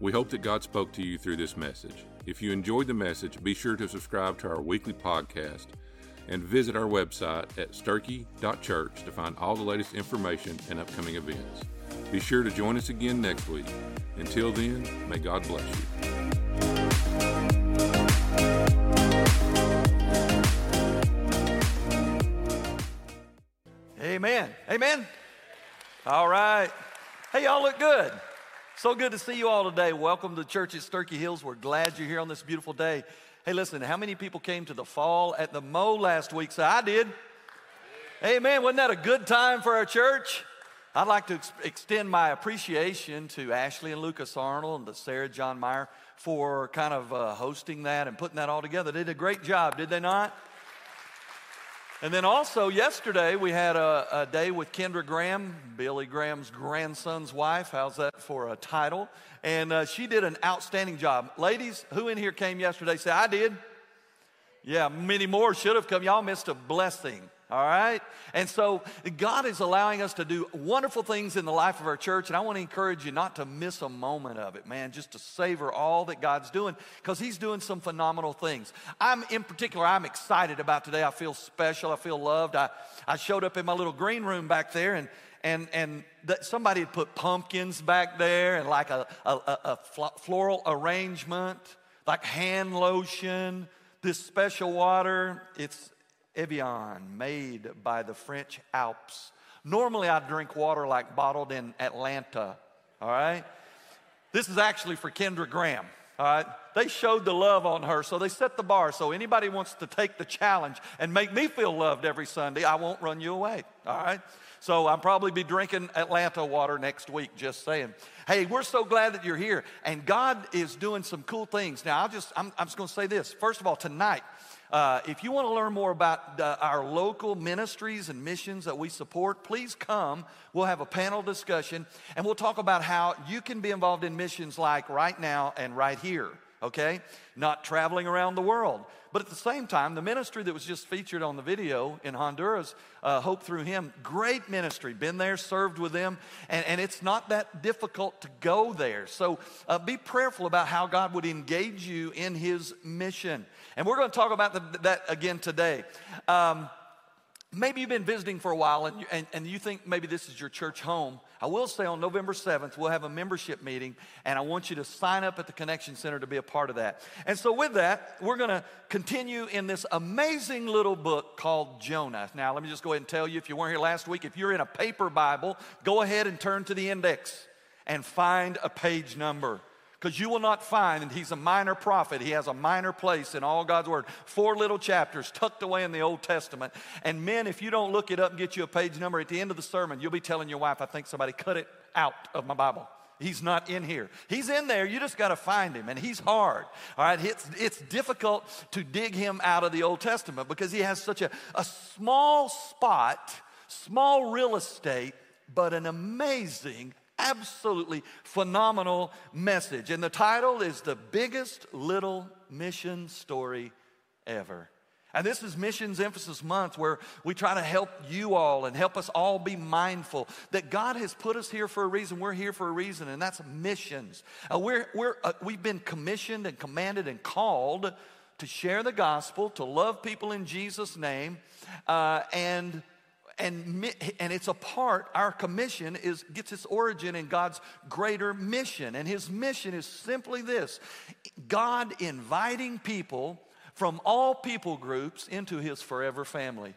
We hope that God spoke to you through this message. If you enjoyed the message, be sure to subscribe to our weekly podcast and visit our website at sterchi.church to find all the latest information and upcoming events. Be sure to join us again next week. Until then, may God bless you. Amen. Amen. All right. Hey, y'all look good. So good to see you all today. Welcome to church at Sterchi Hills. We're glad you're here on this beautiful day. Hey, listen, how many people came to the fall at the Mo last week? So I did. Amen. Wasn't that a good time for our church? I'd like to ex- extend my appreciation to Ashley and Lucas Arnold and to Sarah John Meyer for kind of uh, hosting that and putting that all together. They did a great job, did they not? And then also yesterday we had a, a, day with Kendra Graham, Billy Graham's grandson's wife. How's that for a title? And uh, she did an outstanding job. Ladies, who in here came yesterday? Say, I did. Yeah, many more should have come. Y'all missed a blessing. All right? And so God is allowing us to do wonderful things in the life of our church. And I want to encourage you not to miss a moment of it, man, just to savor all that God's doing because He's doing some phenomenal things. I'm, in particular, I'm excited about today. I feel special. I feel loved. I, I showed up in my little green room back there and and and somebody had put pumpkins back there and like a, a, a, floral arrangement, like hand lotion, this special water. It's Evian, made by the French Alps. Normally, I drink water like bottled in Atlanta, all right? This is actually for Kendra Graham, all right? They showed the love on her, so they set the bar. So, anybody wants to take the challenge and make me feel loved every Sunday, I won't run you away, all right? So, I'll probably be drinking Atlanta water next week, just saying. Hey, we're so glad that you're here, and God is doing some cool things. Now, I'll just, I'm, I'm just gonna say this. First of all, tonight, uh, if you want to learn more about uh, our local ministries and missions that we support, please come. We'll have a panel discussion and we'll talk about how you can be involved in missions like right now and right here, okay? Not traveling around the world. But at the same time, the ministry that was just featured on the video in Honduras, uh, Hope Through Him, great ministry. Been there, served with them, and, and it's not that difficult to go there. So uh, be prayerful about how God would engage you in His mission. And we're going to talk about the, that again today. Um, maybe you've been visiting for a while and, and, and you think maybe this is your church home. I will say on November 7th, we'll have a membership meeting, and I want you to sign up at the Connection Center to be a part of that. And so, with that, we're going to continue in this amazing little book called Jonah. Now, let me just go ahead and tell you if you weren't here last week, if you're in a paper Bible, go ahead and turn to the index and find a page number because you will not find that he's a minor prophet. He has a minor place in all God's word. Four little chapters tucked away in the Old Testament. And men, if you don't look it up and get you a page number at the end of the sermon, you'll be telling your wife, I think somebody cut it out of my Bible. He's not in here. He's in there. You just got to find him, and he's hard. All right, it's, it's difficult to dig him out of the Old Testament because he has such a, a small spot, small real estate, but an amazing absolutely phenomenal message. And the title is The Biggest Little Mission Story Ever. And this is Missions Emphasis Month where we try to help you all and help us all be mindful that God has put us here for a reason. We're here for a reason, and that's missions. Uh, we're, we're, uh, we've been commissioned and commanded and called to share the gospel, to love people in Jesus' name, uh, and and, and it's a part, our commission is, gets its origin in God's greater mission. And his mission is simply this God inviting people from all people groups into his forever family.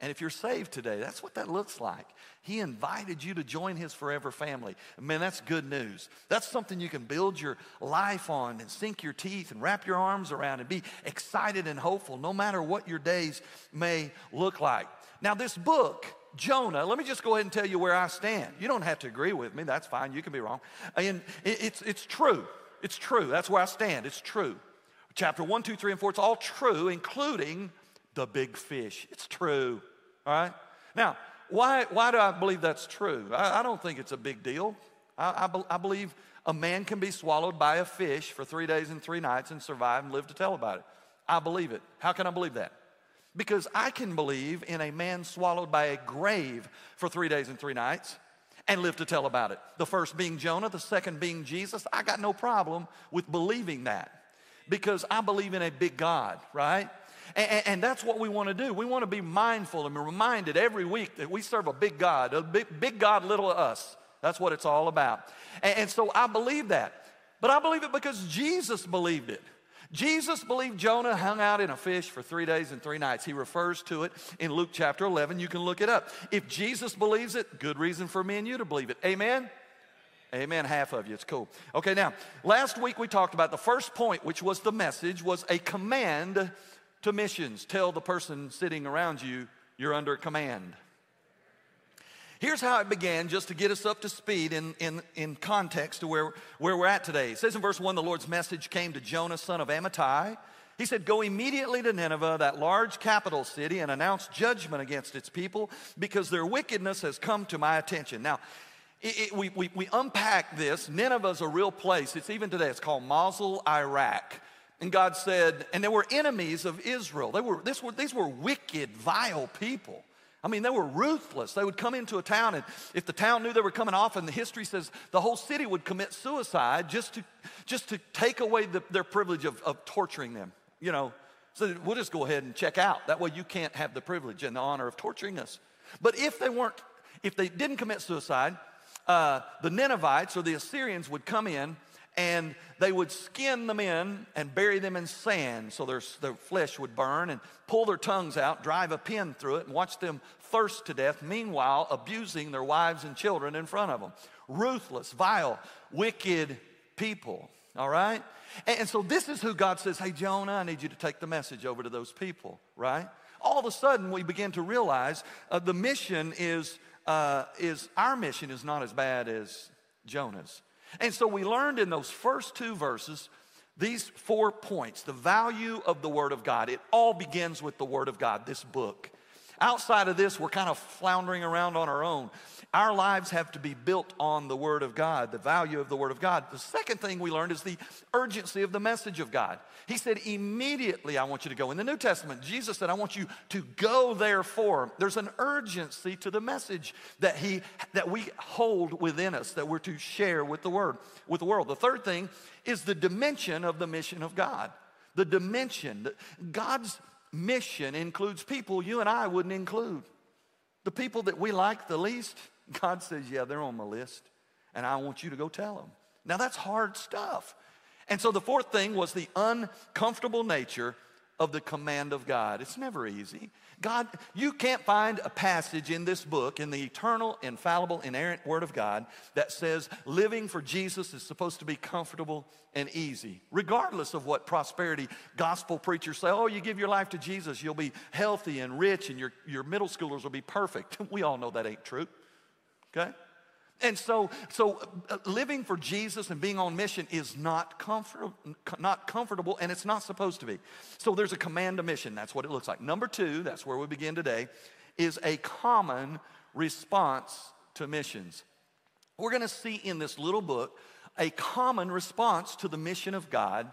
And if you're saved today, that's what that looks like. He invited you to join his forever family. Man, that's good news. That's something you can build your life on and sink your teeth and wrap your arms around and be excited and hopeful no matter what your days may look like. Now, this book, Jonah, let me just go ahead and tell you where I stand. You don't have to agree with me, that's fine, you can be wrong. And it's, it's true. It's true. That's where I stand. It's true. Chapter 1, 2, 3, and 4, it's all true, including the big fish. It's true. All right? Now, why, why do I believe that's true? I, I don't think it's a big deal. I, I, be, I believe a man can be swallowed by a fish for three days and three nights and survive and live to tell about it. I believe it. How can I believe that? Because I can believe in a man swallowed by a grave for three days and three nights, and live to tell about it. The first being Jonah, the second being Jesus. I got no problem with believing that because I believe in a big God, right? And, and, that's what we want to do. We want to be mindful and be reminded every week that we serve a big God, a big, big God, little us. That's what it's all about. And, and so I believe that. But I believe it because Jesus believed it. Jesus believed Jonah hung out in a fish for three days and three nights. He refers to it in Luke chapter 11. You can look it up. If Jesus believes it, good reason for me and you to believe it. Amen? Amen. Half of you. It's cool. Okay, now, last week we talked about the first point, which was the message, was a command to missions. Tell the person sitting around you, you're under command. Here's how it began, just to get us up to speed in, in, in context to where, where we're at today. It says in verse 1 the Lord's message came to Jonah, son of Amittai. He said, Go immediately to Nineveh, that large capital city, and announce judgment against its people because their wickedness has come to my attention. Now, it, it, we, we, we unpack this. Nineveh's a real place. It's even today, it's called Mosul, Iraq. And God said, and they were enemies of Israel. They were, this were, these were wicked, vile people. I mean, they were ruthless. They would come into a town, and if the town knew they were coming off, and the history says the whole city would commit suicide just to, just to take away the, their privilege of, of torturing them. You know, so we'll just go ahead and check out. That way you can't have the privilege and the honor of torturing us. But if they weren't, if they didn't commit suicide, uh, the Ninevites or the Assyrians would come in and they would skin the men and bury them in sand so their, their flesh would burn and pull their tongues out, drive a pin through it, and watch them thirst to death, meanwhile, abusing their wives and children in front of them. Ruthless, vile, wicked people, all right? And, and so this is who God says, Hey, Jonah, I need you to take the message over to those people, right? All of a sudden, we begin to realize uh, the mission is, uh, is, our mission is not as bad as Jonah's. And so we learned in those first two verses these four points the value of the Word of God. It all begins with the Word of God, this book. Outside of this, we're kind of floundering around on our own. Our lives have to be built on the Word of God, the value of the Word of God. The second thing we learned is the urgency of the message of God. He said, Immediately I want you to go. In the New Testament, Jesus said, I want you to go therefore. There's an urgency to the message that, he, that we hold within us, that we're to share with the, word, with the world. The third thing is the dimension of the mission of God. The dimension. God's mission includes people you and I wouldn't include. The people that we like the least, God says, Yeah, they're on my list, and I want you to go tell them. Now, that's hard stuff. And so the fourth thing was the uncomfortable nature of the command of God. It's never easy. God, you can't find a passage in this book, in the eternal, infallible, inerrant Word of God, that says living for Jesus is supposed to be comfortable and easy, regardless of what prosperity gospel preachers say. Oh, you give your life to Jesus, you'll be healthy and rich, and your, your middle schoolers will be perfect. We all know that ain't true, okay? And so, so uh, living for Jesus and being on mission is not, comfort, not comfortable and it's not supposed to be. So there's a command to mission. That's what it looks like. Number two, that's where we begin today, is a common response to missions. We're going to see in this little book a common response to the mission of God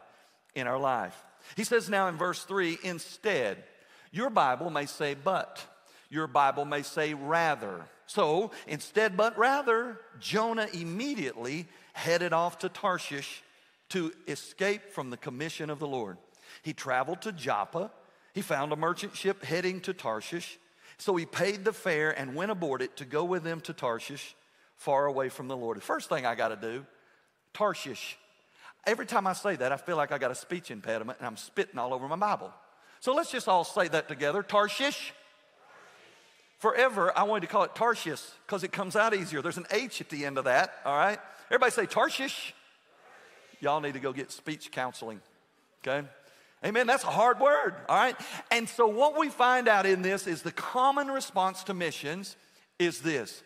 in our life. He says now in verse 3 instead, your Bible may say but, your Bible may say rather. So instead, but rather, Jonah immediately headed off to Tarshish to escape from the commission of the Lord. He traveled to Joppa. He found a merchant ship heading to Tarshish. So he paid the fare and went aboard it to go with them to Tarshish, far away from the Lord. The first thing I got to do, Tarshish. Every time I say that, I feel like I got a speech impediment and I'm spitting all over my Bible. So let's just all say that together Tarshish forever, I wanted to call it Tarshish because it comes out easier. There's an H at the end of that, all right? Everybody say Tarshish. Y'all need to go get speech counseling, okay? Amen. That's a hard word, all right? And so, what we find out in this is the common response to missions is this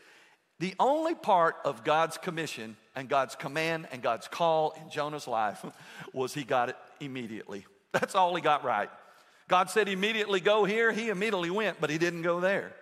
the only part of God's commission and God's command and God's call in Jonah's life was he got it immediately. That's all he got right. God said immediately go here, he immediately went, but he didn't go there.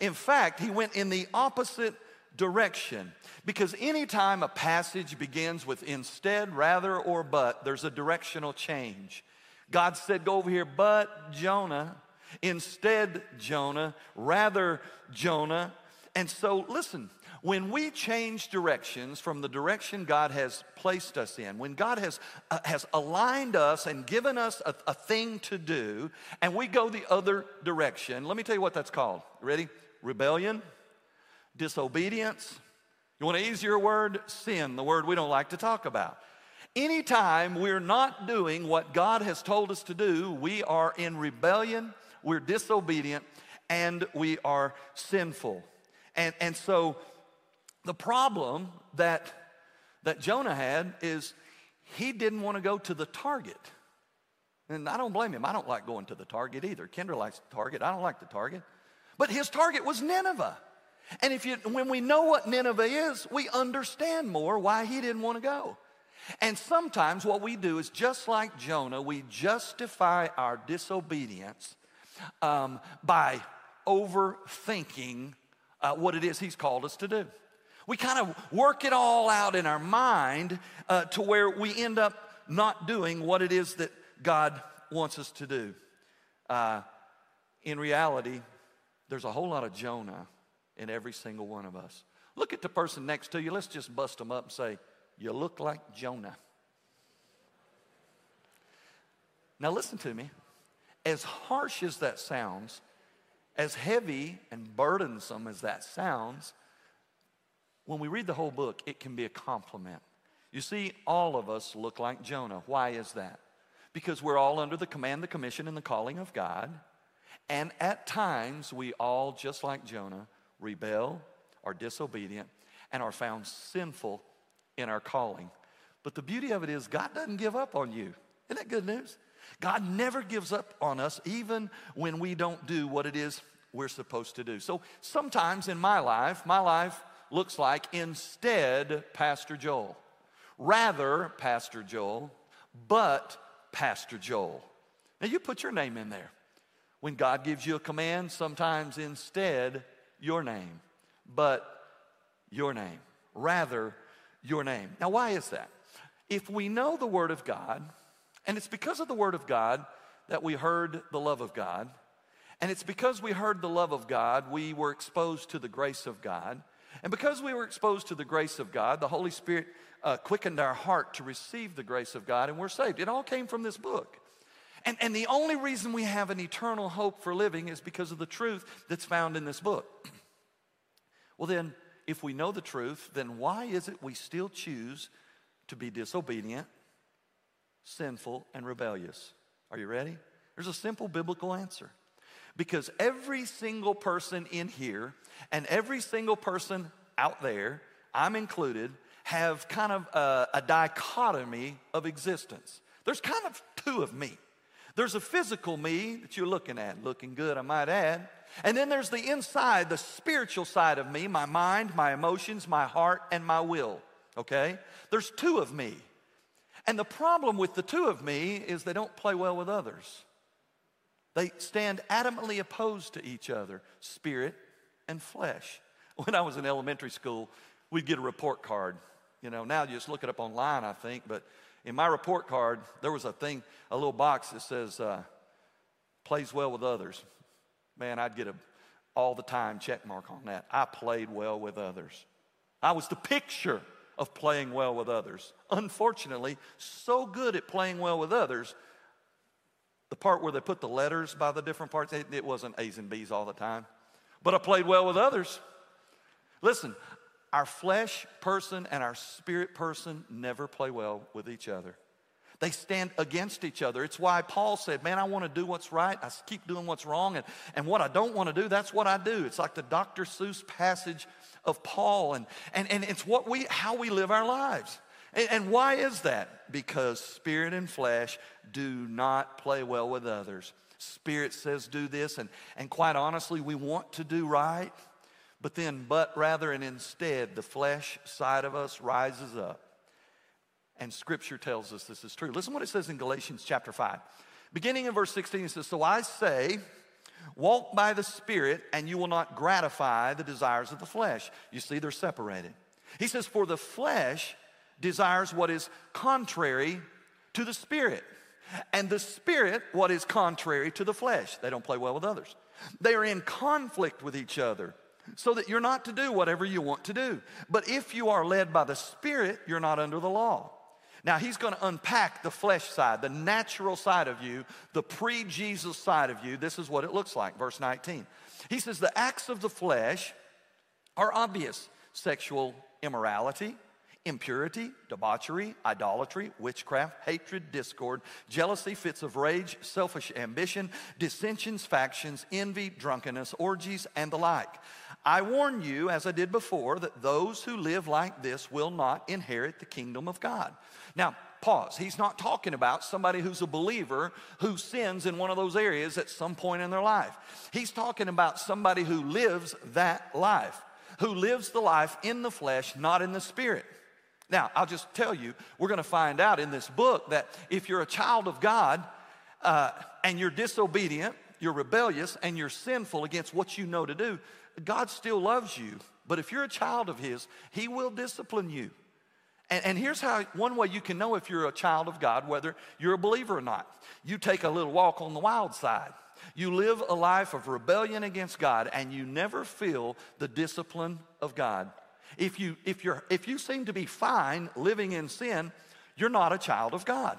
In fact, he went in the opposite direction. Because anytime a passage begins with instead, rather, or but, there's a directional change. God said, Go over here, but Jonah, instead, Jonah, rather, Jonah. And so, listen, When we change directions from the direction God has placed us in, when God has, uh, has aligned us and given us a, a thing to do, and we go the other direction, let me tell you what that's called. Ready? Rebellion, disobedience. You want an easier word? Sin, the word we don't like to talk about. Anytime we're not doing what God has told us to do, we are in rebellion, we're disobedient, and we are sinful. And, and so the problem that, that Jonah had is he didn't want to go to the target. And I don't blame him. I don't like going to the target either. Kendra likes the target. I don't like the target. But his target was Nineveh. And if you, when we know what Nineveh is, we understand more why he didn't want to go. And sometimes what we do is just like Jonah, we justify our disobedience um, by overthinking uh, what it is he's called us to do. We kind of work it all out in our mind uh, to where we end up not doing what it is that God wants us to do. Uh, in reality, there's a whole lot of Jonah in every single one of us. Look at the person next to you. Let's just bust them up and say, You look like Jonah. Now, listen to me. As harsh as that sounds, as heavy and burdensome as that sounds, when we read the whole book, it can be a compliment. You see, all of us look like Jonah. Why is that? Because we're all under the command, the commission, and the calling of God. And at times, we all, just like Jonah, rebel, are disobedient, and are found sinful in our calling. But the beauty of it is, God doesn't give up on you. Isn't that good news? God never gives up on us, even when we don't do what it is we're supposed to do. So sometimes in my life, my life looks like instead Pastor Joel. Rather, Pastor Joel, but Pastor Joel. Now you put your name in there. When God gives you a command, sometimes instead your name, but your name. Rather, your name. Now, why is that? If we know the Word of God, and it's because of the Word of God that we heard the love of God, and it's because we heard the love of God, we were exposed to the grace of God. And because we were exposed to the grace of God, the Holy Spirit uh, quickened our heart to receive the grace of God, and we're saved. It all came from this book. And, and the only reason we have an eternal hope for living is because of the truth that's found in this book. well, then, if we know the truth, then why is it we still choose to be disobedient, sinful, and rebellious? Are you ready? There's a simple biblical answer. Because every single person in here and every single person out there, I'm included, have kind of a, a dichotomy of existence. There's kind of two of me. There's a physical me that you're looking at, looking good, I might add. And then there's the inside, the spiritual side of me, my mind, my emotions, my heart, and my will. Okay? There's two of me. And the problem with the two of me is they don't play well with others. They stand adamantly opposed to each other, spirit and flesh. When I was in elementary school, we'd get a report card. You know, now you just look it up online, I think, but in my report card, there was a thing, a little box that says, uh, plays well with others. Man, I'd get a all the time check mark on that. I played well with others. I was the picture of playing well with others. Unfortunately, so good at playing well with others the part where they put the letters by the different parts, it, it wasn't A's and B's all the time. But I played well with others. Listen, our flesh person and our spirit person never play well with each other. They stand against each other. It's why Paul said, Man, I want to do what's right. I keep doing what's wrong. And, and what I don't want to do, that's what I do. It's like the Dr. Seuss passage of Paul. And, and, and it's what we, how we live our lives. And, and why is that? Because spirit and flesh do not play well with others. Spirit says do this, and, and quite honestly, we want to do right, but then, but rather and instead, the flesh side of us rises up. And Scripture tells us this is true. Listen what it says in Galatians chapter 5. Beginning in verse 16, it says, So I say, walk by the Spirit, and you will not gratify the desires of the flesh. You see, they're separated. He says, For the flesh desires what is contrary to the Spirit, and the Spirit what is contrary to the flesh. They don't play well with others. They are in conflict with each other, so that you're not to do whatever you want to do. But if you are led by the Spirit, you're not under the law. Now, he's going to unpack the flesh side, the natural side of you, the pre Jesus side of you. This is what it looks like. Verse 19. He says, The acts of the flesh are obvious sexual immorality, impurity, debauchery, idolatry, witchcraft, hatred, discord, jealousy, fits of rage, selfish ambition, dissensions, factions, envy, drunkenness, orgies, and the like. I warn you, as I did before, that those who live like this will not inherit the kingdom of God. Now, pause. He's not talking about somebody who's a believer who sins in one of those areas at some point in their life. He's talking about somebody who lives that life, who lives the life in the flesh, not in the spirit. Now, I'll just tell you, we're going to find out in this book that if you're a child of God uh, and you're disobedient, you're rebellious, and you're sinful against what you know to do, God still loves you, but if you're a child of His, He will discipline you. And, and, here's how one way you can know if you're a child of God, whether you're a believer or not. You take a little walk on the wild side. You live a life of rebellion against God, and you never feel the discipline of God. If you, if, you're, if you seem to be fine living in sin, you're not a child of God.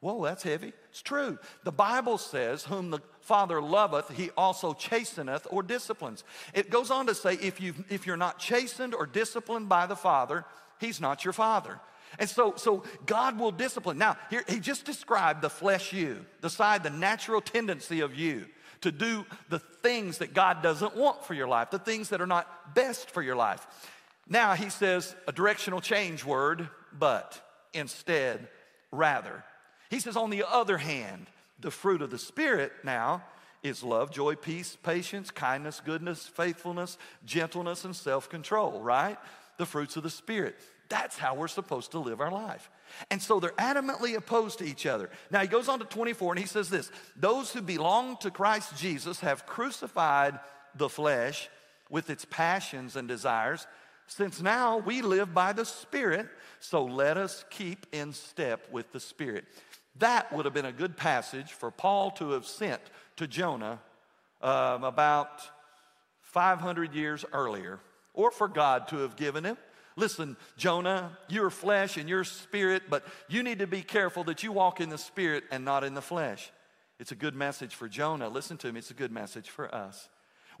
Whoa, that's heavy. It's true. The Bible says, Whom the Father loveth, he also chasteneth or disciplines. It goes on to say, if, you if you're not chastened or disciplined by the Father, he's not your Father. And so, so God will discipline. Now, here, he just described the flesh you, the side, the natural tendency of you to do the things that God doesn't want for your life, the things that are not best for your life. Now, he says a directional change word, but instead, rather. He says, on the other hand, the fruit of the Spirit now is love, joy, peace, patience, kindness, goodness, faithfulness, gentleness, and self control, right? The fruits of the Spirit. That's how we're supposed to live our life. And so they're adamantly opposed to each other. Now he goes on to 24 and he says this Those who belong to Christ Jesus have crucified the flesh with its passions and desires. Since now we live by the Spirit, so let us keep in step with the Spirit. That would have been a good passage for Paul to have sent to Jonah um, about 500 years earlier, or for God to have given him. Listen, Jonah, you're flesh and you're spirit, but you need to be careful that you walk in the spirit and not in the flesh. It's a good message for Jonah. Listen to me, it's a good message for us.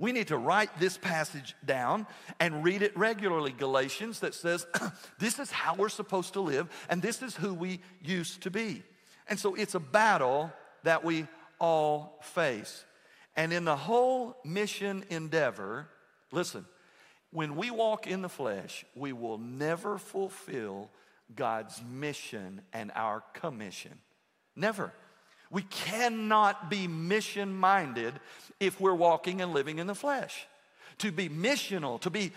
We need to write this passage down and read it regularly. Galatians that says, this is how we're supposed to live, and this is who we used to be. And so it's a battle that we all face. And in the whole mission endeavor, listen, when we walk in the flesh, we will never fulfill God's mission and our commission. Never. We cannot be mission minded if we're walking and living in the flesh to be missional, to be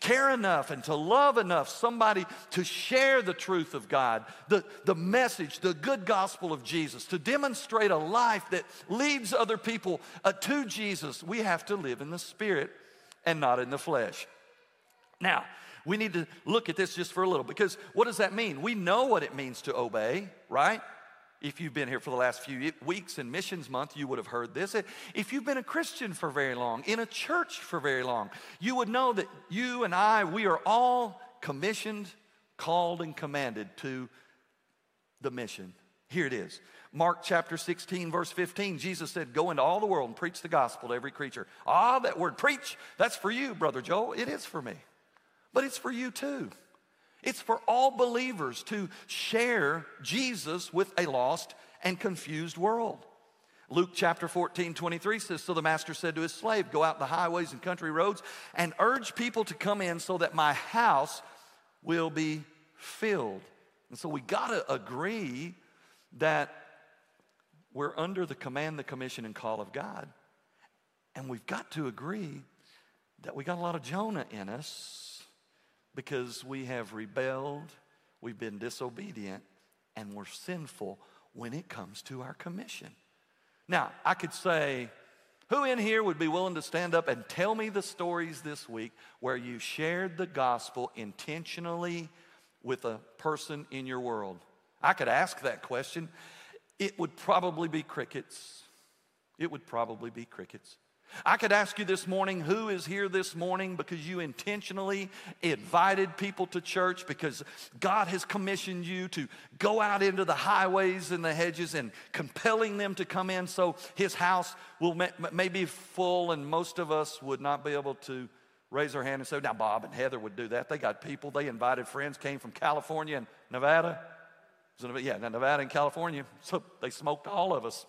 care enough and to love enough somebody to share the truth of God, the, the message, the good gospel of Jesus, to demonstrate a life that leads other people uh, to Jesus, we have to live in the spirit and not in the flesh. Now, we need to look at this just for a little because what does that mean? We know what it means to obey, right? If you've been here for the last few weeks in Missions Month, you would have heard this. If you've been a Christian for very long, in a church for very long, you would know that you and I, we are all commissioned, called, and commanded to the mission. Here it is. Mark chapter 16, verse 15, Jesus said, Go into all the world and preach the gospel to every creature. Ah, that word preach, that's for you, Brother Joel. It is for me. But it's for you too. It's for all believers to share Jesus with a lost and confused world. Luke chapter 14, 23 says, So the master said to his slave, Go out the highways and country roads and urge people to come in so that my house will be filled. And so we got to agree that we're under the command, the commission, and call of God. And we've got to agree that we got a lot of Jonah in us because we have rebelled, we've been disobedient, and we're sinful when it comes to our commission. Now, I could say, who in here would be willing to stand up and tell me the stories this week where you shared the gospel intentionally with a person in your world? I could ask that question. It would probably be crickets. It would probably be crickets. I could ask you this morning who is here this morning because you intentionally invited people to church because God has commissioned you to go out into the highways and the hedges and compelling them to come in so his house will may, may be full and most of us would not be able to raise our hand and say, Now, Bob and Heather would do that. They got people, they invited friends, came from California and Nevada. Yeah, Nevada and California. So they smoked all of us.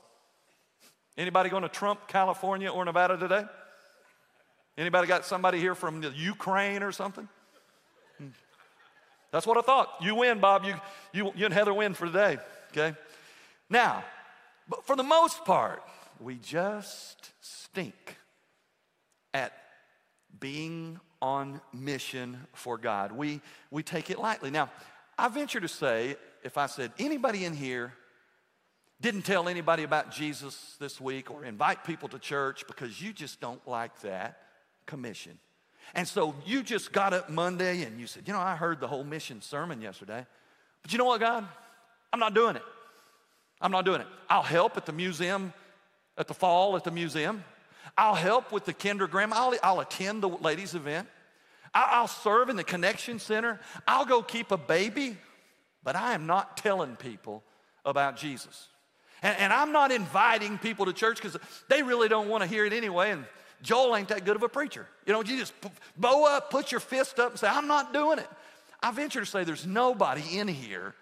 Anybody going to Trump California or Nevada today? Anybody got somebody here from the Ukraine or something? That's what I thought. You win, Bob. You, you, you and Heather win for today, okay? Now, but for the most part, we just stink at being on mission for God. We, we take it lightly. Now, I venture to say, if I said, anybody in here didn't tell anybody about Jesus this week or invite people to church because you just don't like that commission. And so you just got up Monday and you said, You know, I heard the whole mission sermon yesterday, but you know what, God? I'm not doing it. I'm not doing it. I'll help at the museum, at the fall at the museum. I'll help with the kindergarten. I'll, I'll attend the ladies' event. I'll serve in the connection center. I'll go keep a baby, but I am not telling people about Jesus. And, and I'm not inviting people to church because they really don't want to hear it anyway. And Joel ain't that good of a preacher. You know, you just bow up, put your fist up, and say, I'm not doing it. I venture to say there's nobody in here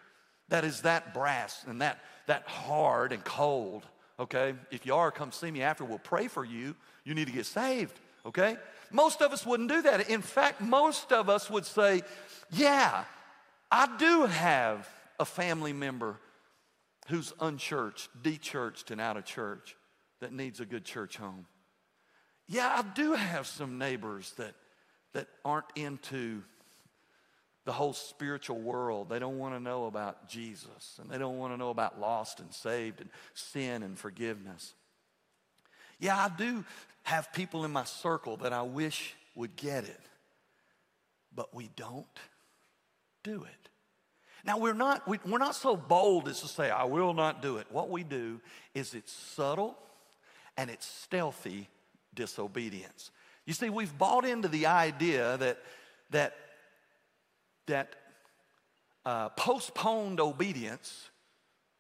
that is that brass and that, that hard and cold, okay? If you are, come see me after. We'll pray for you. You need to get saved, okay? Most of us wouldn't do that. In fact, most of us would say, Yeah, I do have a family member who's unchurched, dechurched, and out of church that needs a good church home. Yeah, I do have some neighbors that, that aren't into the whole spiritual world. They don't want to know about Jesus and they don't want to know about lost and saved and sin and forgiveness. Yeah, I do have people in my circle that I wish would get it, but we don't do it. Now, we're not, we, we're not so bold as to say, I will not do it. What we do is it's subtle and it's stealthy disobedience. You see, we've bought into the idea that, that, that uh, postponed obedience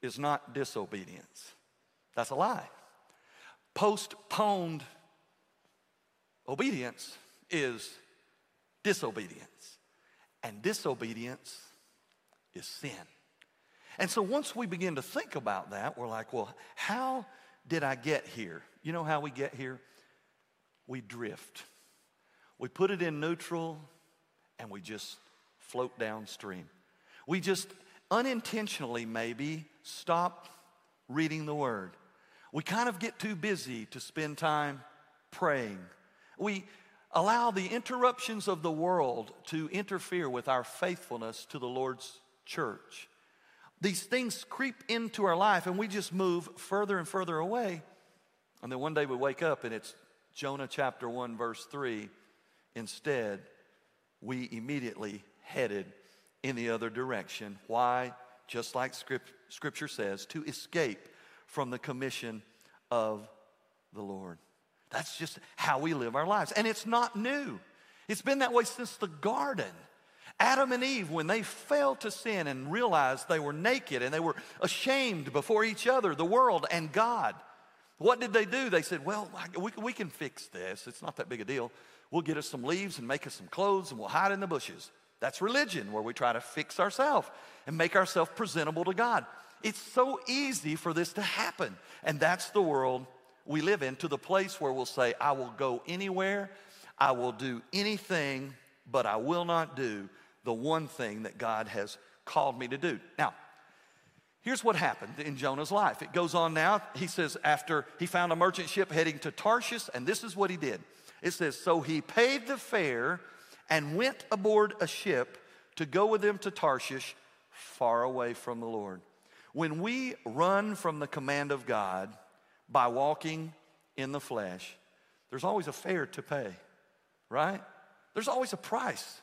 is not disobedience. That's a lie. Postponed obedience is disobedience. And disobedience is sin. And so once we begin to think about that, we're like, well, how did I get here? You know how we get here? We drift. We put it in neutral and we just float downstream. We just unintentionally, maybe, stop reading the Word. We kind of get too busy to spend time praying. We allow the interruptions of the world to interfere with our faithfulness to the Lord's church. These things creep into our life and we just move further and further away. And then one day we wake up and it's Jonah chapter 1, verse 3. Instead, we immediately headed in the other direction. Why? Just like script, Scripture says, to escape from the commission of the Lord. That's just how we live our lives. And it's not new, it's been that way since the garden. Adam and Eve, when they fell to sin and realized they were naked and they were ashamed before each other, the world, and God, what did they do? They said, Well, we, can fix this. It's not that big a deal. We'll get us some leaves and make us some clothes and we'll hide in the bushes. That's religion, where we try to fix ourselves and make ourselves presentable to God. It's so easy for this to happen. And that's the world we live in, to the place where we'll say, I will go anywhere, I will do anything, but I will not do the one thing that God has called me to do. Now, here's what happened in Jonah's life. It goes on now. He says, after he found a merchant ship heading to Tarshish, and this is what he did. It says, So he paid the fare and went aboard a ship to go with them to Tarshish, far away from the Lord. When we run from the command of God by walking in the flesh, there's always a fare to pay, right? There's always a price.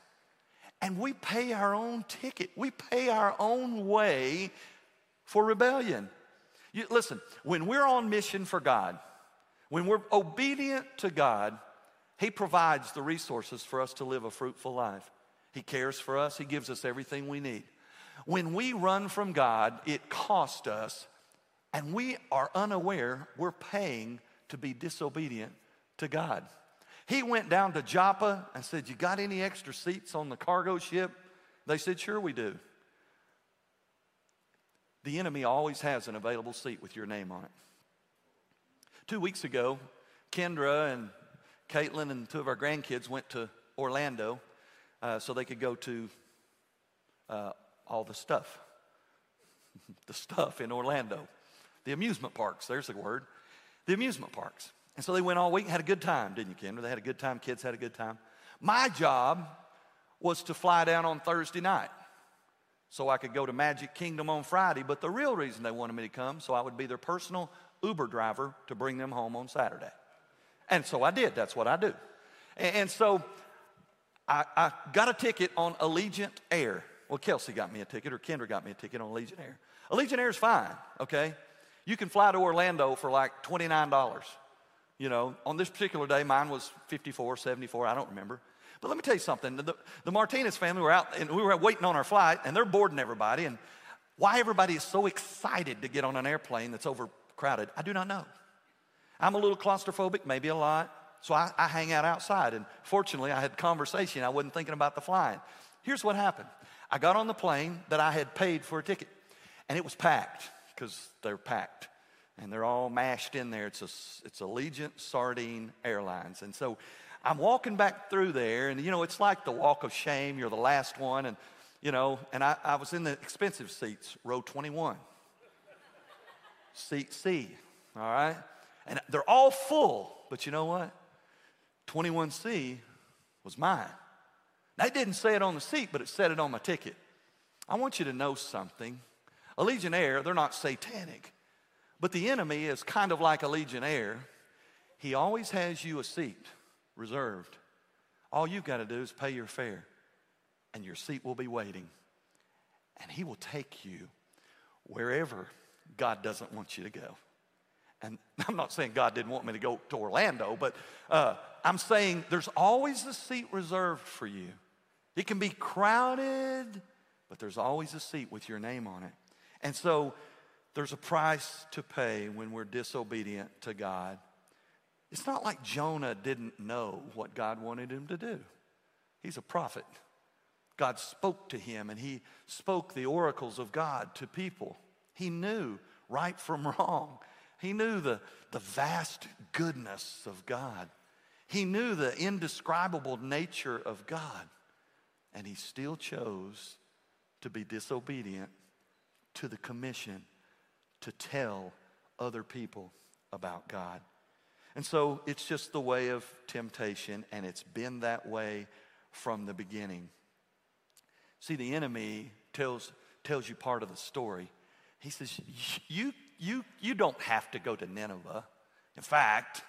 And we pay our own ticket, we pay our own way for rebellion. You, listen, when we're on mission for God, When we're obedient to God, He provides the resources for us to live a fruitful life. He cares for us, He gives us everything we need. When we run from God, it costs us, and we are unaware we're paying to be disobedient to God. He went down to Joppa and said, You got any extra seats on the cargo ship? They said, Sure, we do. The enemy always has an available seat with your name on it. Two weeks ago, Kendra and Caitlin and two of our grandkids went to Orlando uh, so they could go to uh, all the stuff. the stuff in Orlando. The amusement parks, there's the word. The amusement parks. And so they went all week, and had a good time, didn't you, Kendra? They had a good time, kids had a good time. My job was to fly down on Thursday night so I could go to Magic Kingdom on Friday, but the real reason they wanted me to come so I would be their personal Uber driver to bring them home on Saturday. And so I did, that's what I do. And, so I, I got a ticket on Allegiant Air. Well, Kelsey got me a ticket, or Kendra got me a ticket on Allegiant Air. Allegiant Air is fine, okay? You can fly to Orlando for like $29. You know, on this particular day, mine was 54, 74, I don't remember. But let me tell you something. The, the Martinez family were out and we were waiting on our flight, and they're boarding everybody. And why everybody is so excited to get on an airplane that's overcrowded, I do not know. I'm a little claustrophobic, maybe a lot. So I, I hang out outside. And fortunately, I had conversation. I wasn't thinking about the flying. Here's what happened I got on the plane that I had paid for a ticket, and it was packed because they're packed and they're all mashed in there. It's a, it's Allegiant Sardine Airlines. And so I'm walking back through there, and you know, it's like the walk of shame. You're the last one, and you know, and I, I was in the expensive seats, row 21, seat C, all right? And they're all full, but you know what? 21C was mine. They didn't say it on the seat, but it said it on my ticket. I want you to know something. Allegiant Air, they're not satanic, but the enemy is kind of like a Air. He always has you a seat reserved. All you've got to do is pay your fare, and your seat will be waiting. And he will take you wherever God doesn't want you to go. And I'm not saying God didn't want me to go to Orlando, but uh, I'm saying there's always a seat reserved for you. It can be crowded, but there's always a seat with your name on it. And so there's a price to pay when we're disobedient to God. It's not like Jonah didn't know what God wanted him to do. He's a prophet. God spoke to him and he spoke the oracles of God to people. He knew right from wrong. He knew the, the vast goodness of God. He knew the indescribable nature of God. And he still chose to be disobedient to the commission to tell other people about God. And so it's just the way of temptation, and it's been that way from the beginning. See, the enemy tells, tells you part of the story. He says, you, you, you don't have to go to Nineveh. In fact,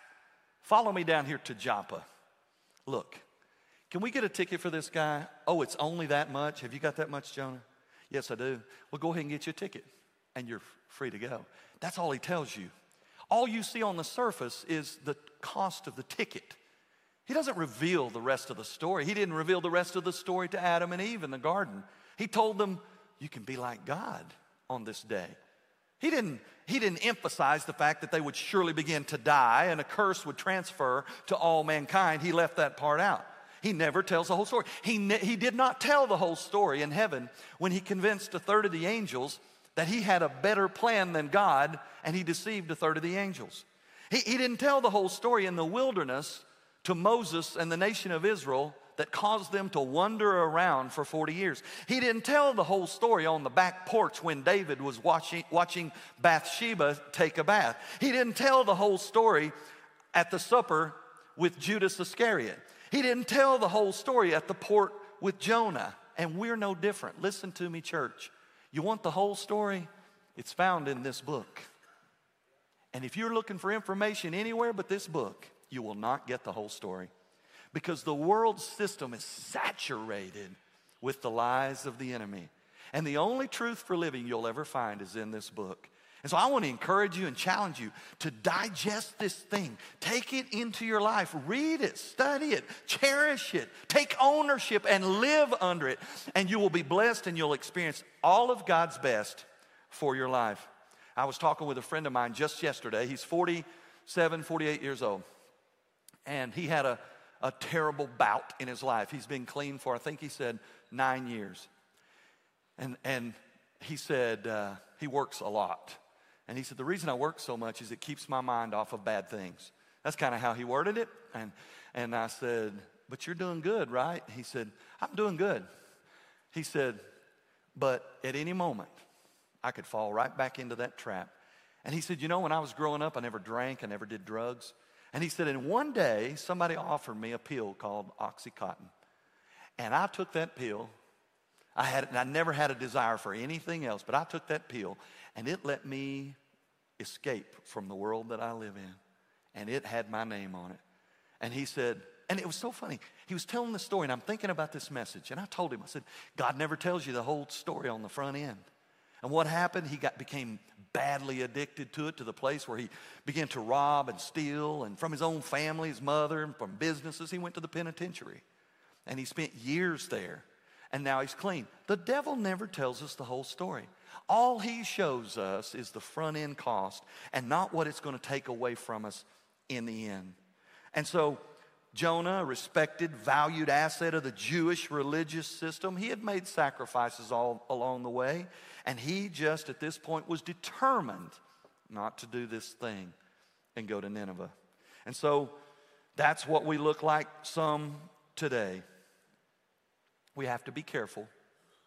follow me down here to Joppa. Look, can we get a ticket for this guy? Oh, it's only that much. Have you got that much, Jonah? Yes, I do. Well, go ahead and get you a ticket, and you're free to go. That's all he tells you. All you see on the surface is the cost of the ticket. He doesn't reveal the rest of the story. He didn't reveal the rest of the story to Adam and Eve in the garden. He told them, You can be like God on this day. He didn't, he didn't emphasize the fact that they would surely begin to die and a curse would transfer to all mankind. He left that part out. He never tells the whole story. He, ne- he did not tell the whole story in heaven when he convinced a third of the angels that he had a better plan than God and he deceived a third of the angels. He, he didn't tell the whole story in the wilderness to Moses and the nation of Israel that caused them to wander around for 40 years. He didn't tell the whole story on the back porch when David was watching, watching Bathsheba take a bath. He didn't tell the whole story at the supper with Judas Iscariot. He didn't tell the whole story at the port with Jonah. And we're no different. Listen to me, church. You want the whole story? It's found in this book. And if you're looking for information anywhere but this book, you will not get the whole story. Because the world system is saturated with the lies of the enemy. And the only truth for living you'll ever find is in this book. And so I want to encourage you and challenge you to digest this thing. Take it into your life. Read it, study it, cherish it, take ownership and live under it. And you will be blessed and you'll experience all of God's best for your life. I was talking with a friend of mine just yesterday. He's 47, 48 years old. And he had a, a terrible bout in his life. He's been clean for, I think he said, nine years. And, and he said uh, he works a lot. And he said, The reason I work so much is it keeps my mind off of bad things. That's kind of how he worded it. And, and I said, But you're doing good, right? He said, I'm doing good. He said, But at any moment, I could fall right back into that trap. And he said, You know, when I was growing up, I never drank, I never did drugs. And he said, And one day, somebody offered me a pill called Oxycontin. And I took that pill. I, had, I never had a desire for anything else, but I took that pill and it let me escape from the world that I live in. And it had my name on it. And he said, and it was so funny. He was telling the story, and I'm thinking about this message. And I told him, I said, God never tells you the whole story on the front end. And what happened? He got became badly addicted to it to the place where he began to rob and steal, and from his own family, his mother, and from businesses, he went to the penitentiary. And he spent years there. And now he's clean. The devil never tells us the whole story. All he shows us is the front end cost and not what it's going to take away from us in the end. And so, Jonah, respected, valued asset of the Jewish religious system, he had made sacrifices all along the way. And he just at this point was determined not to do this thing and go to Nineveh. And so, that's what we look like some today. We have to be careful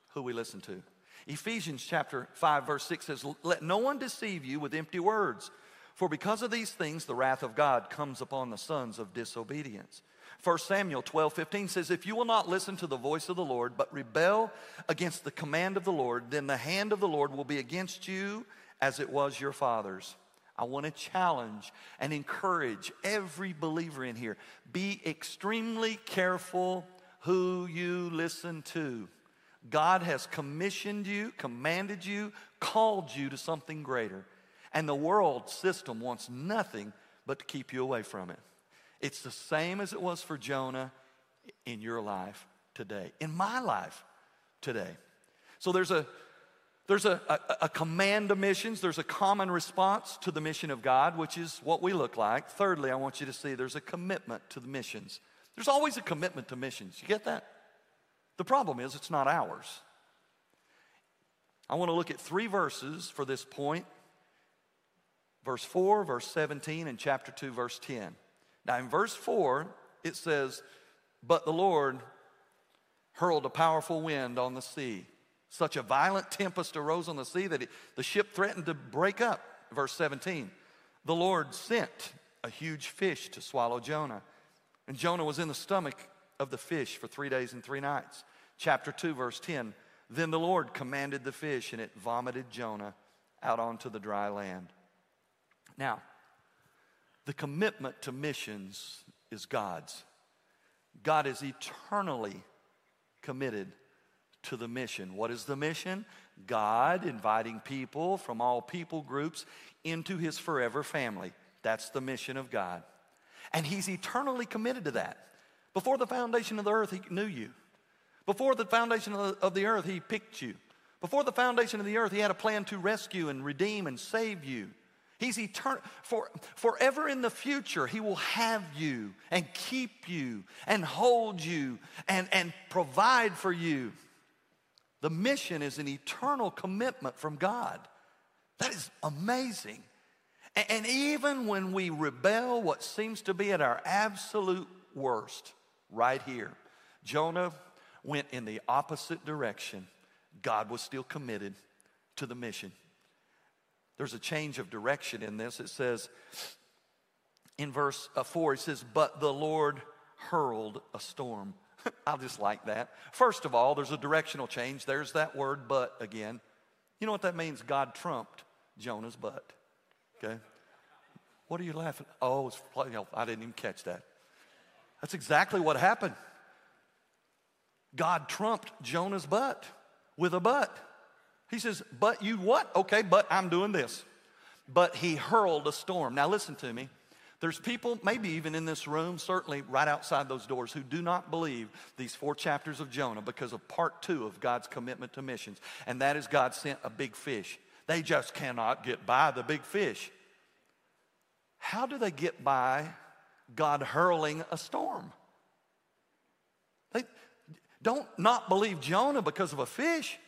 who we listen to. Ephesians chapter 5 verse 6 says, "Let no one deceive you with empty words, for because of these things the wrath of God comes upon the sons of disobedience." 1 Samuel 12, 15 says, If you will not listen to the voice of the Lord, but rebel against the command of the Lord, then the hand of the Lord will be against you as it was your fathers. I want to challenge and encourage every believer in here be extremely careful who you listen to. God has commissioned you, commanded you, called you to something greater. And the world system wants nothing but to keep you away from it. It's the same as it was for Jonah in your life today, in my life today. So there's a there's a, a, a, command to missions. There's a common response to the mission of God, which is what we look like. Thirdly, I want you to see there's a commitment to the missions. There's always a commitment to missions. You get that? The problem is, it's not ours. I want to look at three verses for this point verse 4, verse 17, and chapter 2, verse 10. Now, in verse 4, it says, But the Lord hurled a powerful wind on the sea. Such a violent tempest arose on the sea that it, the ship threatened to break up. Verse 17, the Lord sent a huge fish to swallow Jonah. And Jonah was in the stomach of the fish for three days and three nights. Chapter 2, verse 10 Then the Lord commanded the fish, and it vomited Jonah out onto the dry land. Now, the commitment to missions is God's. God is eternally committed to the mission. What is the mission? God inviting people from all people groups into his forever family. That's the mission of God. And he's eternally committed to that. Before the foundation of the earth, he knew you. Before the foundation of the earth, he picked you. Before the foundation of the earth, he had a plan to rescue and redeem and save you. He's eternal. For, forever in the future, He will have you and keep you and hold you and, and provide for you. The mission is an eternal commitment from God. That is amazing. And, even when we rebel, what seems to be at our absolute worst, right here, Jonah went in the opposite direction. God was still committed to the mission. There's a change of direction in this. It says in verse uh, 4, it says, But the Lord hurled a storm. I just like that. First of all, there's a directional change. There's that word, but again. You know what that means? God trumped Jonah's butt. Okay? What are you laughing? Oh, it's, I didn't even catch that. That's exactly what happened. God trumped Jonah's butt with a butt. He says, But you what? Okay, but I'm doing this. but he hurled a storm. Now, listen to me. There's people, maybe even in this room, certainly right outside those doors, who do not believe these four chapters of Jonah because of part two of God's commitment to missions. And that is God sent a big fish. They just cannot get by the big fish. How do they get by God hurling a storm? They don't not believe Jonah because of a fish.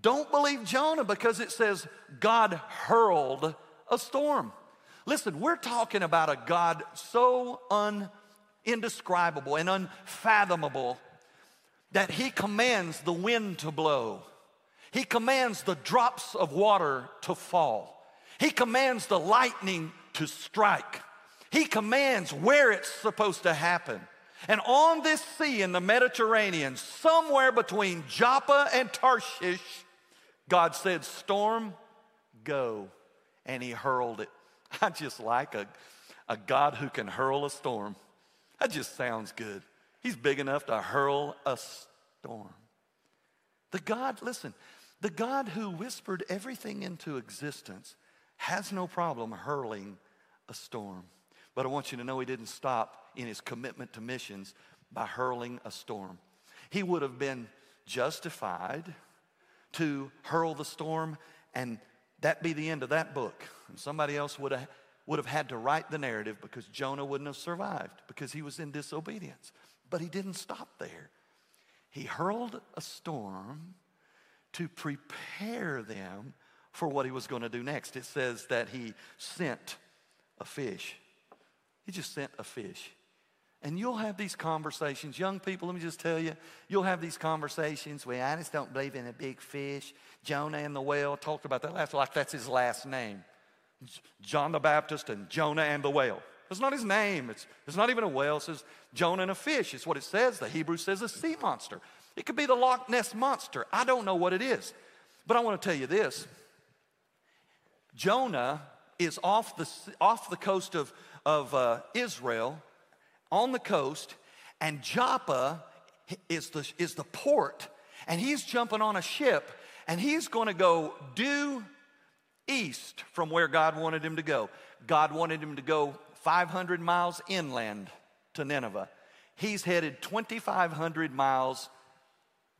Don't believe Jonah because it says God hurled a storm. Listen, we're talking about a God so un, indescribable and unfathomable that He commands the wind to blow. He commands the drops of water to fall. He commands the lightning to strike. He commands where it's supposed to happen. And on this sea in the Mediterranean, somewhere between Joppa and Tarshish, God said, Storm, go. And he hurled it. I just like a, a God who can hurl a storm. That just sounds good. He's big enough to hurl a storm. The God, listen, the God who whispered everything into existence has no problem hurling a storm. But I want you to know he didn't stop in his commitment to missions by hurling a storm. He would have been justified to hurl the storm and that be the end of that book. And somebody else would have, would have had to write the narrative because Jonah wouldn't have survived because he was in disobedience. But he didn't stop there. He hurled a storm to prepare them for what he was going to do next. It says that he sent a fish. He just sent a fish. And you'll have these conversations. Young people, let me just tell you, you'll have these conversations where I just don't believe in a big fish. Jonah and the whale talked about that last, like that's his last name. John the Baptist and Jonah and the whale. It's not his name. It's, it's not even a whale. It says Jonah and a fish. It's what it says. The Hebrew says a sea monster. It could be the Loch Ness monster. I don't know what it is. But I want to tell you this Jonah is off the, off the coast of, of uh, Israel on the coast, and Joppa is the, is the port, and he's jumping on a ship, and he's going to go due east from where God wanted him to go. God wanted him to go 500 miles inland to Nineveh. He's headed 2,500 miles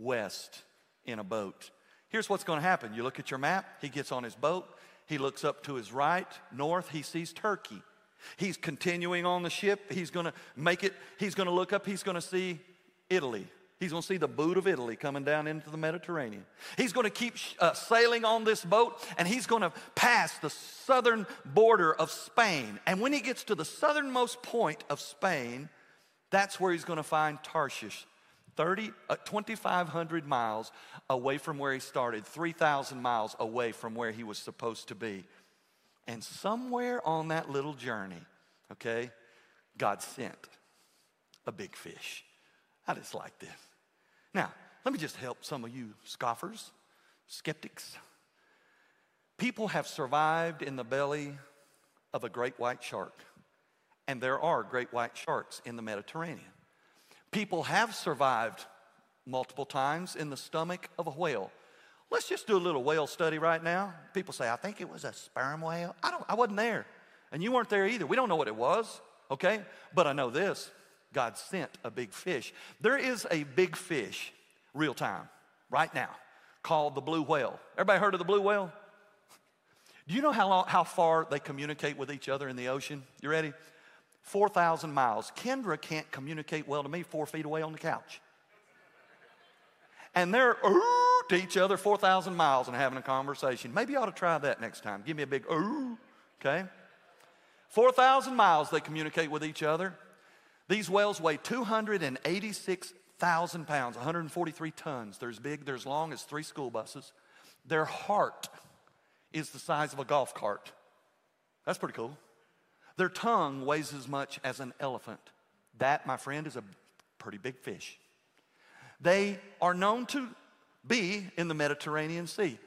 west in a boat. Here's what's going to happen. You look at your map, he gets on his boat, he looks up to his right, north, he sees Turkey. He's continuing on the ship. He's going to make it, he's going to look up, he's going to see Italy. He's going to see the boot of Italy coming down into the Mediterranean. He's going to keep uh, sailing on this boat and he's going to pass the southern border of Spain. And when he gets to the southernmost point of Spain, that's where he's going to find Tarshish, 30, uh, 2,500 miles away from where he started, 3,000 miles away from where he was supposed to be. And somewhere on that little journey, okay, God sent a big fish. I just like this. Now, let me just help some of you scoffers, skeptics. People have survived in the belly of a great white shark, and there are great white sharks in the Mediterranean. People have survived multiple times in the stomach of a whale. Let's just do a little whale study right now. People say, I think it was a sperm whale. I, don't, I wasn't there. And you weren't there either. We don't know what it was, okay? But I know this God sent a big fish. There is a big fish, real time, right now, called the blue whale. Everybody heard of the blue whale? Do you know how, long, how far they communicate with each other in the ocean? You ready? 4,000 miles. Kendra can't communicate well to me four feet away on the couch. And they're, ooh to each other 4,000 miles and having a conversation. Maybe you ought to try that next time. Give me a big ooh, okay? 4,000 miles they communicate with each other. These whales weigh 286,000 pounds, 143 tons. They're as big, they're as long as three school buses. Their heart is the size of a golf cart. That's pretty cool. Their tongue weighs as much as an elephant. That, my friend, is a pretty big fish. They are known to be in the Mediterranean Sea.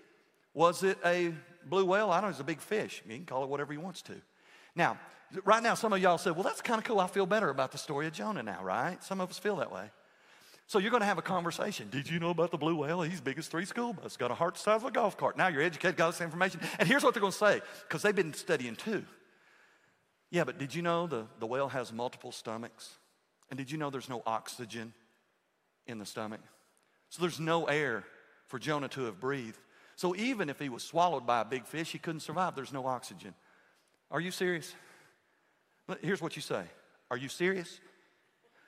Was it a blue whale? I don't know, it's a big fish. You can call it whatever he wants to. Now, right now, some of y'all said, well, that's kind of cool. I feel better about the story of Jonah now, right? Some of us feel that way. So you're going to have a conversation. Did you know about the blue whale? He's big as three school buses, got a heart the size of a golf cart. Now you're educated, got this information. And here's what they're going to say, because they've been studying too. Yeah, but did you know the, the whale has multiple stomachs? And did you know there's no oxygen in the stomach? So there's no air for Jonah to have breathed. So even if he was swallowed by a big fish, he couldn't survive. There's no oxygen. Are you serious? Here's what you say Are you serious?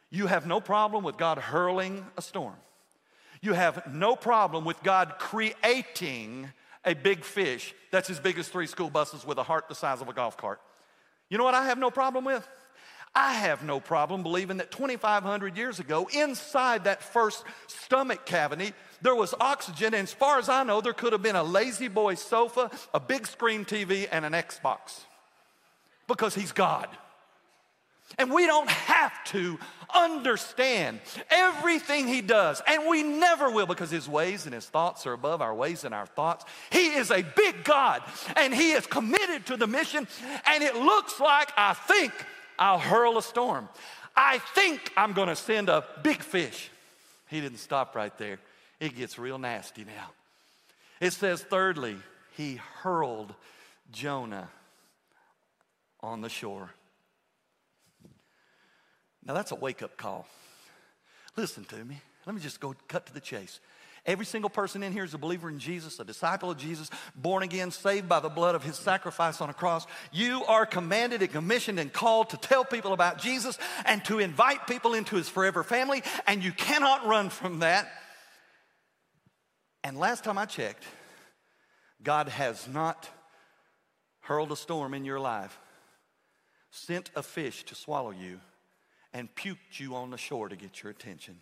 You have no problem with God hurling a storm. You have no problem with God creating a big fish that's as big as three school buses with a heart the size of a golf cart. You know what I have no problem with? I have no problem believing that 2,500 years ago, inside that first stomach cavity, there was oxygen. And as far as I know, there could have been a La-Z-Boy sofa, a big screen TV, and an Xbox because he's God. And we don't have to understand everything he does. And we never will because his ways and his thoughts are above our ways and our thoughts. He is a big God and he is committed to the mission. And it looks like, I think, I'll hurl a storm. I think I'm going to send a big fish. He didn't stop right there. It gets real nasty now. It says, thirdly, he hurled Jonah on the shore. Now that's a wake up call. Listen to me. Let me just go cut to the chase. Every single person in here is a believer in Jesus, a disciple of Jesus, born again, saved by the blood of his sacrifice on a cross. You are commanded and commissioned and called to tell people about Jesus and to invite people into his forever family, and you cannot run from that. And last time I checked, God has not hurled a storm in your life, sent a fish to swallow you and puked you on the shore to get your attention.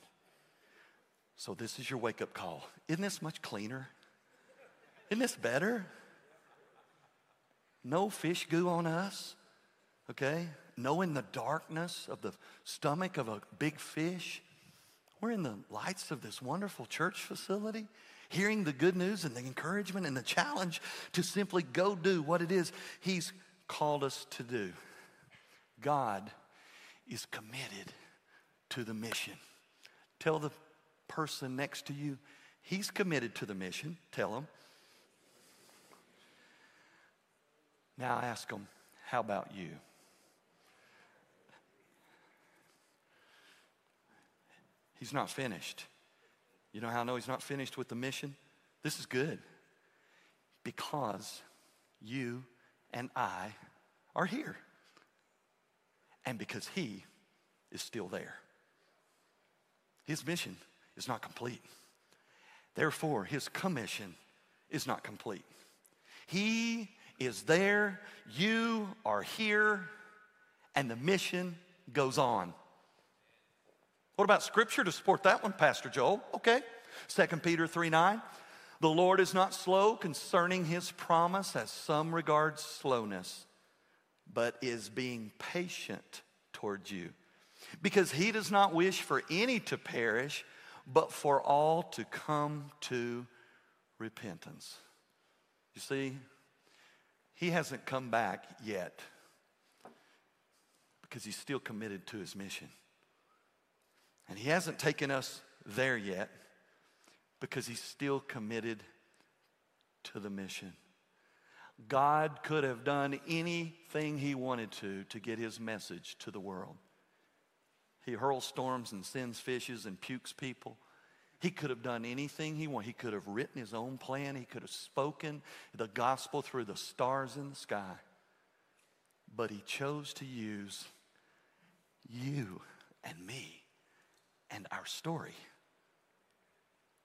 So, this is your wake up call. Isn't this much cleaner? Isn't this better? No fish goo on us, okay? No in the darkness of the stomach of a big fish. We're in the lights of this wonderful church facility, hearing the good news and the encouragement and the challenge to simply go do what it is He's called us to do. God is committed to the mission. Tell the person next to you, he's committed to the mission. Tell him. Now ask him, how about you? He's not finished. You know how I know he's not finished with the mission? This is good. Because you and I are here and because He is still there. His mission is not complete. Therefore, His commission is not complete. He is there, you are here, and the mission goes on. What about scripture to support that one, Pastor Joel? Okay. 2 Peter 3 9. The Lord is not slow concerning his promise, as some regard slowness, but is being patient towards you. Because he does not wish for any to perish, but for all to come to repentance. You see, he hasn't come back yet because he's still committed to his mission. And he hasn't taken us there yet because he's still committed to the mission. God could have done anything he wanted to to get his message to the world. He hurls storms and sends fishes and pukes people. He could have done anything he wanted. He could have written his own plan. He could have spoken the gospel through the stars in the sky. But he chose to use you and me and our story.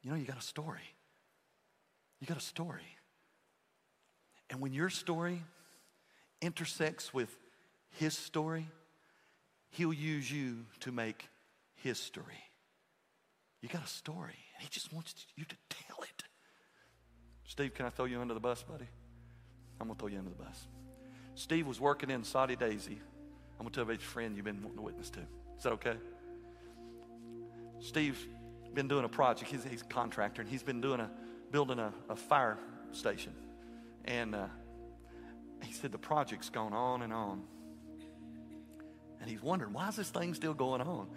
You know, you got a story. You got a story. And when your story intersects with his story, he'll use you to make his story. You got a story, and he just wants you to tell it. Steve, can I throw you under the bus, buddy? I'm to throw you under the bus. Steve was working in Soddy Daisy. I'm to tell about your friend you've been wanting to witness to. Is that okay? Steve's been doing a project. He's, he's a contractor, and he's been doing a building a, a fire station and uh, he said, the project's gone on and on. And he's wondering, why is this thing still going on?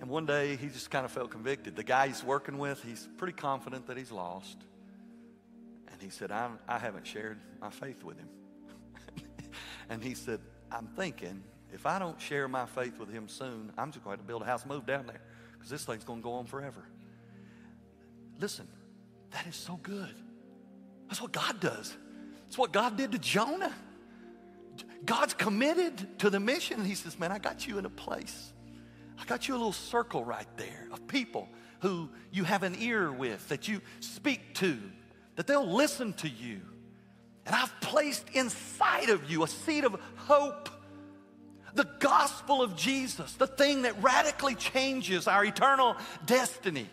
And one day he just kind of felt convicted. The guy he's working with, he's pretty confident that he's lost. And he said, I'm, I haven't shared my faith with him. and he said, I'm thinking if I don't share my faith with him soon, I'm just going to build a house, move down there, because this thing's going to go on forever. Listen, that is so good. That's what God does. It's what God did to Jonah. God's committed to the mission. And he says, Man, I got you in a place. I got you a little circle right there of people who you have an ear with, that you speak to, that they'll listen to you. And I've placed inside of you a seed of hope. The gospel of Jesus, the thing that radically changes our eternal destiny.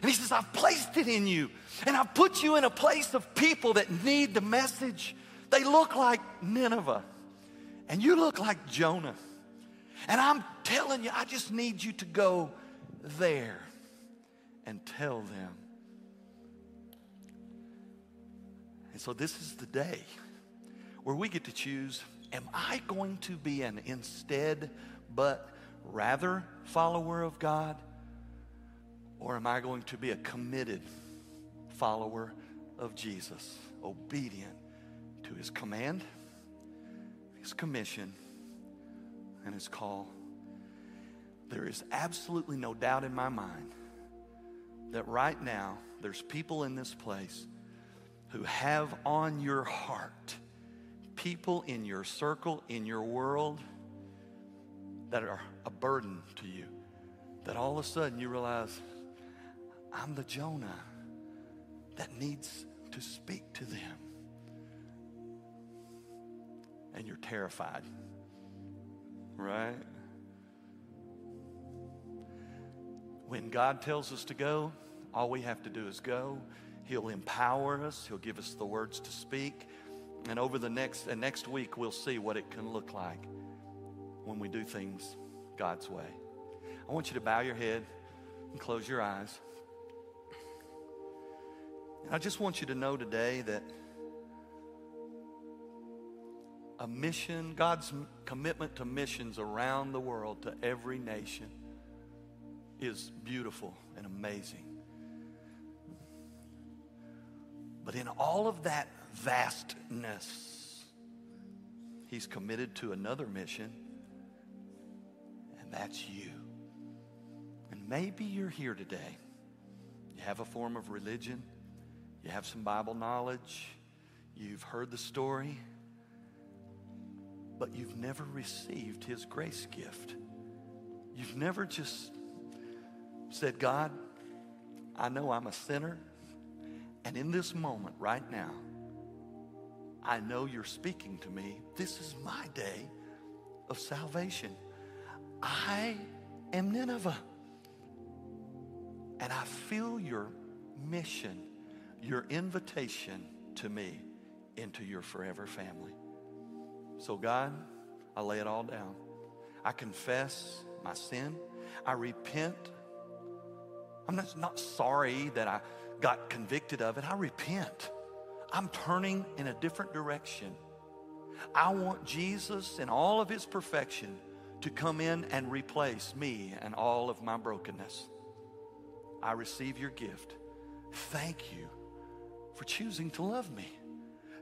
And he says, I've placed it in you. And I've put you in a place of people that need the message. They look like Nineveh. And you look like Jonah. And I'm telling you, I just need you to go there and tell them. And so this is the day where we get to choose am I going to be an instead but rather follower of God? Or am I going to be a committed follower of Jesus, obedient to his command, his commission, and his call? There is absolutely no doubt in my mind that right now there's people in this place who have on your heart people in your circle, in your world that are a burden to you. That all of a sudden you realize, I'm the Jonah that needs to speak to them. And you're terrified, right? When God tells us to go, all we have to do is go. He'll empower us, He'll give us the words to speak. And over the next, and next week, we'll see what it can look like when we do things God's way. I want you to bow your head and close your eyes. And I just want you to know today that a mission, God's commitment to missions around the world to every nation is beautiful and amazing. But in all of that vastness, He's committed to another mission, and that's you. And maybe you're here today. You have a form of religion, you have some Bible knowledge, you've heard the story, but you've never received His grace gift. You've never just said, God, I know I'm a sinner, and in this moment right now, I know you're speaking to me. This is my day of salvation. I am Nineveh. And I feel your mission, your invitation to me into your forever family. So, God, I lay it all down. I confess my sin. I repent. I'm not, not sorry that I got convicted of it. I repent. I'm turning in a different direction. I want Jesus in all of his perfection to come in and replace me and all of my brokenness. I receive your gift. Thank you for choosing to love me.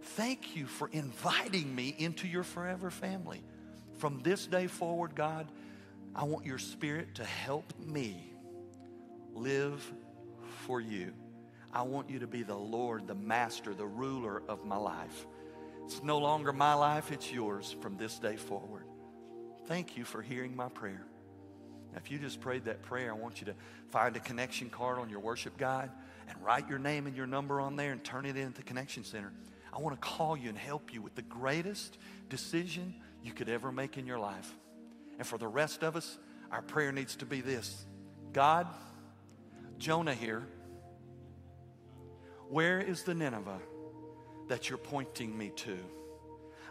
Thank you for inviting me into your forever family. From this day forward, God, I want your spirit to help me live for you. I want you to be the Lord, the master, the ruler of my life. It's no longer my life, it's yours from this day forward. Thank you for hearing my prayer. Now, if you just prayed that prayer, I want you to find a connection card on your worship guide and write your name and your number on there and turn it in at the Connection Center. I want to call you and help you with the greatest decision you could ever make in your life. And for the rest of us, our prayer needs to be this God, Jonah here where is the Nineveh that you're pointing me to?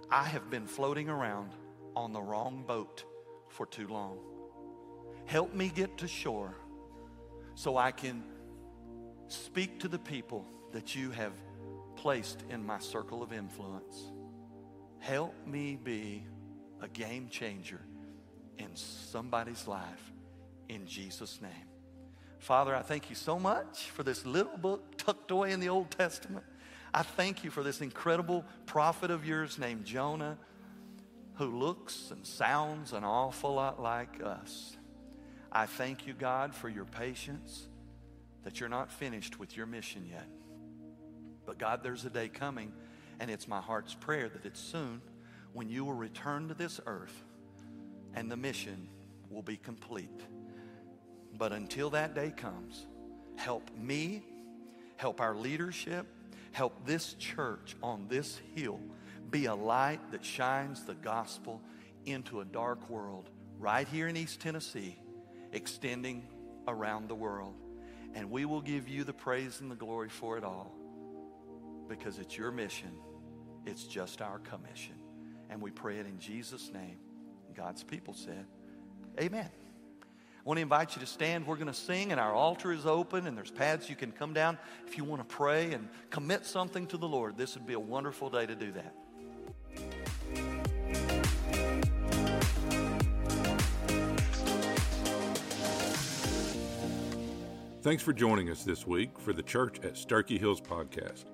I have been floating around on the wrong boat for too long. Help me get to shore so I can speak to the people that you have placed in my circle of influence. Help me be a game changer in somebody's life in Jesus' name. Father, I thank you so much for this little book tucked away in the Old Testament. I thank you for this incredible prophet of yours named Jonah who looks and sounds an awful lot like us. I thank you, God, for your patience, that you're not finished with your mission yet. But God, there's a day coming, and it's my heart's prayer that it's soon when you will return to this earth and the mission will be complete. But until that day comes, help me, help our leadership, help this church on this hill be a light that shines the gospel into a dark world right here in East Tennessee, extending around the world. And we will give you the praise and the glory for it all because it's your mission, it's just our commission. And we pray it in Jesus' name. God's people said, Amen. I want to invite you to stand. We're going to sing, and our altar is open, and there's paths you can come down if you want to pray and commit something to the Lord. This would be a wonderful day to do that. Thanks for joining us this week for the Church at Sterchi Hills podcast.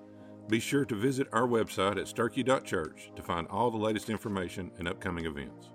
Be sure to visit our website at sterchi.church to find all the latest information and upcoming events.